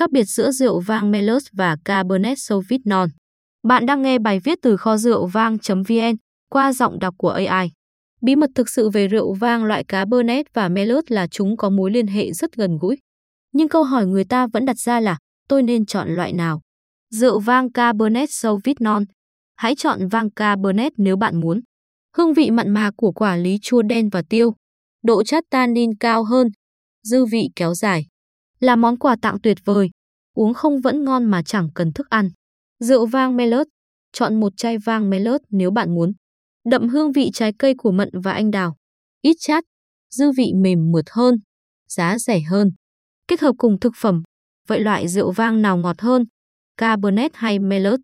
khác biệt giữa rượu vang Merlot và Cabernet Sauvignon. Bạn đang nghe bài viết từ kho rượu vang.vn qua giọng đọc của AI. Bí mật thực sự về rượu vang loại Cabernet và Merlot là chúng có mối liên hệ rất gần gũi. Nhưng câu hỏi người ta vẫn đặt ra là, tôi nên chọn loại nào? Rượu vang Cabernet Sauvignon. Hãy chọn vang Cabernet nếu bạn muốn. Hương vị mặn mà của quả lý chua đen và tiêu. Độ chất tannin cao hơn. Dư vị kéo dài. Là món quà tặng tuyệt vời. Uống không vẫn ngon mà chẳng cần thức ăn. Rượu vang Melot, Chọn một chai vang Melot nếu bạn muốn. Đậm hương vị trái cây của mận và anh đào. Ít chát. Dư vị mềm mượt hơn. Giá rẻ hơn. Kết hợp cùng thực phẩm. Vậy loại rượu vang nào ngọt hơn? Cabernet hay Merlot?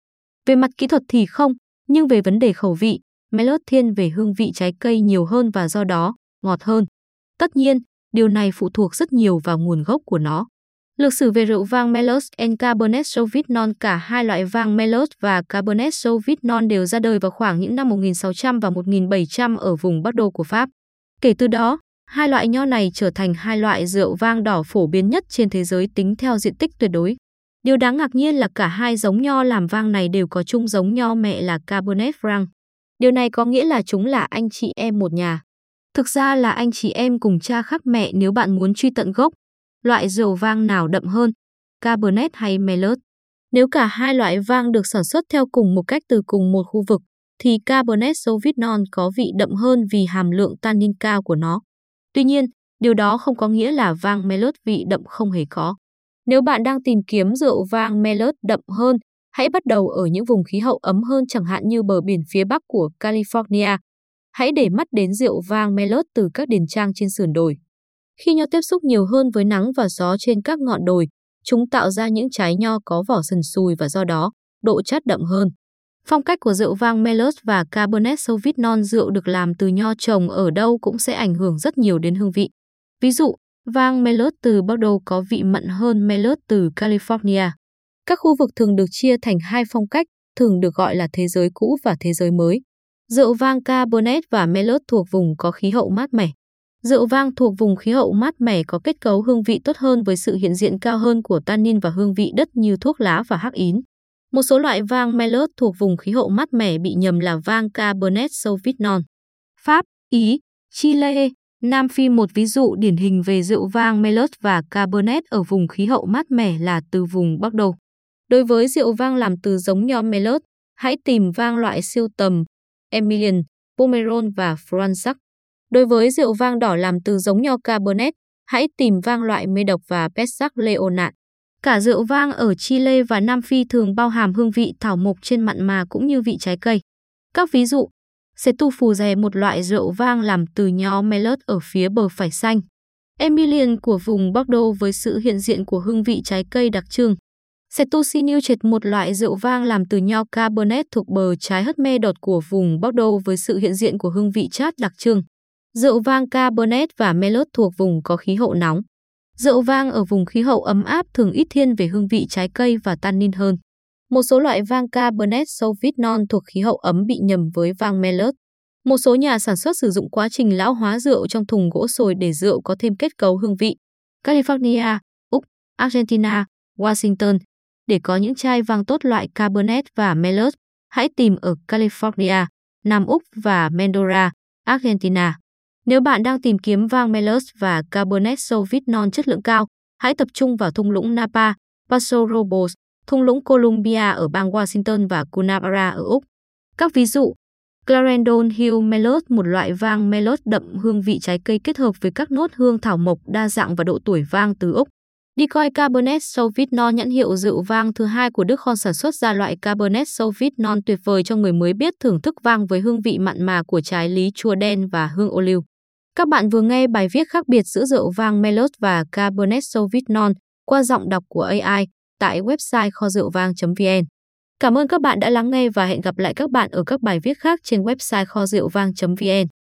Về mặt kỹ thuật thì không, nhưng về vấn đề khẩu vị, Merlot thiên về hương vị trái cây nhiều hơn và do đó ngọt hơn. Tất nhiên, điều này phụ thuộc rất nhiều vào nguồn gốc của nó. Lược sử về rượu vang Merlot and Cabernet Sauvignon cả hai loại vang Merlot và Cabernet Sauvignon đều ra đời vào khoảng những năm 1600 và 1700 ở vùng Bắc Đô của Pháp. Kể từ đó, hai loại nho này trở thành hai loại rượu vang đỏ phổ biến nhất trên thế giới tính theo diện tích tuyệt đối. Điều đáng ngạc nhiên là cả hai giống nho làm vang này đều có chung giống nho mẹ là Cabernet Franc. Điều này có nghĩa là chúng là anh chị em một nhà. Thực ra là anh chị em cùng cha khác mẹ nếu bạn muốn truy tận gốc. Loại rượu vang nào đậm hơn, Cabernet hay Merlot? Nếu cả hai loại vang được sản xuất theo cùng một cách từ cùng một khu vực, thì Cabernet Sauvignon có vị đậm hơn vì hàm lượng tannin cao của nó. Tuy nhiên, điều đó không có nghĩa là vang Merlot vị đậm không hề có. Nếu bạn đang tìm kiếm rượu vang Merlot đậm hơn, hãy bắt đầu ở những vùng khí hậu ấm hơn chẳng hạn như bờ biển phía bắc của California. Hãy để mắt đến rượu vang Merlot từ các đền trang trên sườn đồi. Khi nho tiếp xúc nhiều hơn với nắng và gió trên các ngọn đồi, chúng tạo ra những trái nho có vỏ sần sùi và do đó, độ chất đậm hơn. Phong cách của rượu vang Merlot và Cabernet Sauvignon rượu được làm từ nho trồng ở đâu cũng sẽ ảnh hưởng rất nhiều đến hương vị. Ví dụ, vang Merlot từ Bordeaux có vị mặn hơn Merlot từ California. Các khu vực thường được chia thành hai phong cách, thường được gọi là thế giới cũ và thế giới mới. Rượu vang Cabernet và Merlot thuộc vùng có khí hậu mát mẻ. Rượu vang thuộc vùng khí hậu mát mẻ có kết cấu hương vị tốt hơn với sự hiện diện cao hơn của tannin và hương vị đất như thuốc lá và hắc ín. Một số loại vang Merlot thuộc vùng khí hậu mát mẻ bị nhầm là vang Cabernet Sauvignon. Pháp, Ý, Chile, Nam Phi một ví dụ điển hình về rượu vang Merlot và Cabernet ở vùng khí hậu mát mẻ là từ vùng Bắc Đô. Đối với rượu vang làm từ giống nho Merlot, hãy tìm vang loại siêu tầm Emilian, Pomerol và Fransac. Đối với rượu vang đỏ làm từ giống nho Cabernet, hãy tìm vang loại mê độc và Pessac Leonat. Cả rượu vang ở Chile và Nam Phi thường bao hàm hương vị thảo mộc trên mặn mà cũng như vị trái cây. Các ví dụ, Setu phù rè một loại rượu vang làm từ nho Merlot ở phía bờ phải xanh. Emilian của vùng Bordeaux với sự hiện diện của hương vị trái cây đặc trưng. Setusiniu triệt một loại rượu vang làm từ nho Cabernet thuộc bờ trái hất mê đột của vùng Bordeaux với sự hiện diện của hương vị chát đặc trưng. Rượu vang Cabernet và Merlot thuộc vùng có khí hậu nóng. Rượu vang ở vùng khí hậu ấm áp thường ít thiên về hương vị trái cây và tannin hơn. Một số loại vang Cabernet Sauvignon thuộc khí hậu ấm bị nhầm với vang Merlot. Một số nhà sản xuất sử dụng quá trình lão hóa rượu trong thùng gỗ sồi để rượu có thêm kết cấu hương vị. California, Úc, Argentina, Washington. Để có những chai vang tốt loại Cabernet và Merlot, hãy tìm ở California, Nam Úc và Mendoza, Argentina. Nếu bạn đang tìm kiếm vang Merlot và Cabernet Sauvignon chất lượng cao, hãy tập trung vào thung lũng Napa, Paso Robles, thung lũng Columbia ở bang Washington và Cunabara ở Úc. Các ví dụ, Clarendon Hill Merlot một loại vang Merlot đậm hương vị trái cây kết hợp với các nốt hương thảo mộc đa dạng và độ tuổi vang từ Úc. Decoy Cabernet Sauvignon nhãn hiệu rượu vang thứ hai của Đức Hon sản xuất ra loại Cabernet Sauvignon tuyệt vời cho người mới biết thưởng thức vang với hương vị mặn mà của trái lý chua đen và hương ô liu. Các bạn vừa nghe bài viết khác biệt giữa rượu vang Melos và Cabernet Sauvignon qua giọng đọc của AI tại website kho rượu vang.vn. Cảm ơn các bạn đã lắng nghe và hẹn gặp lại các bạn ở các bài viết khác trên website kho rượu vang.vn.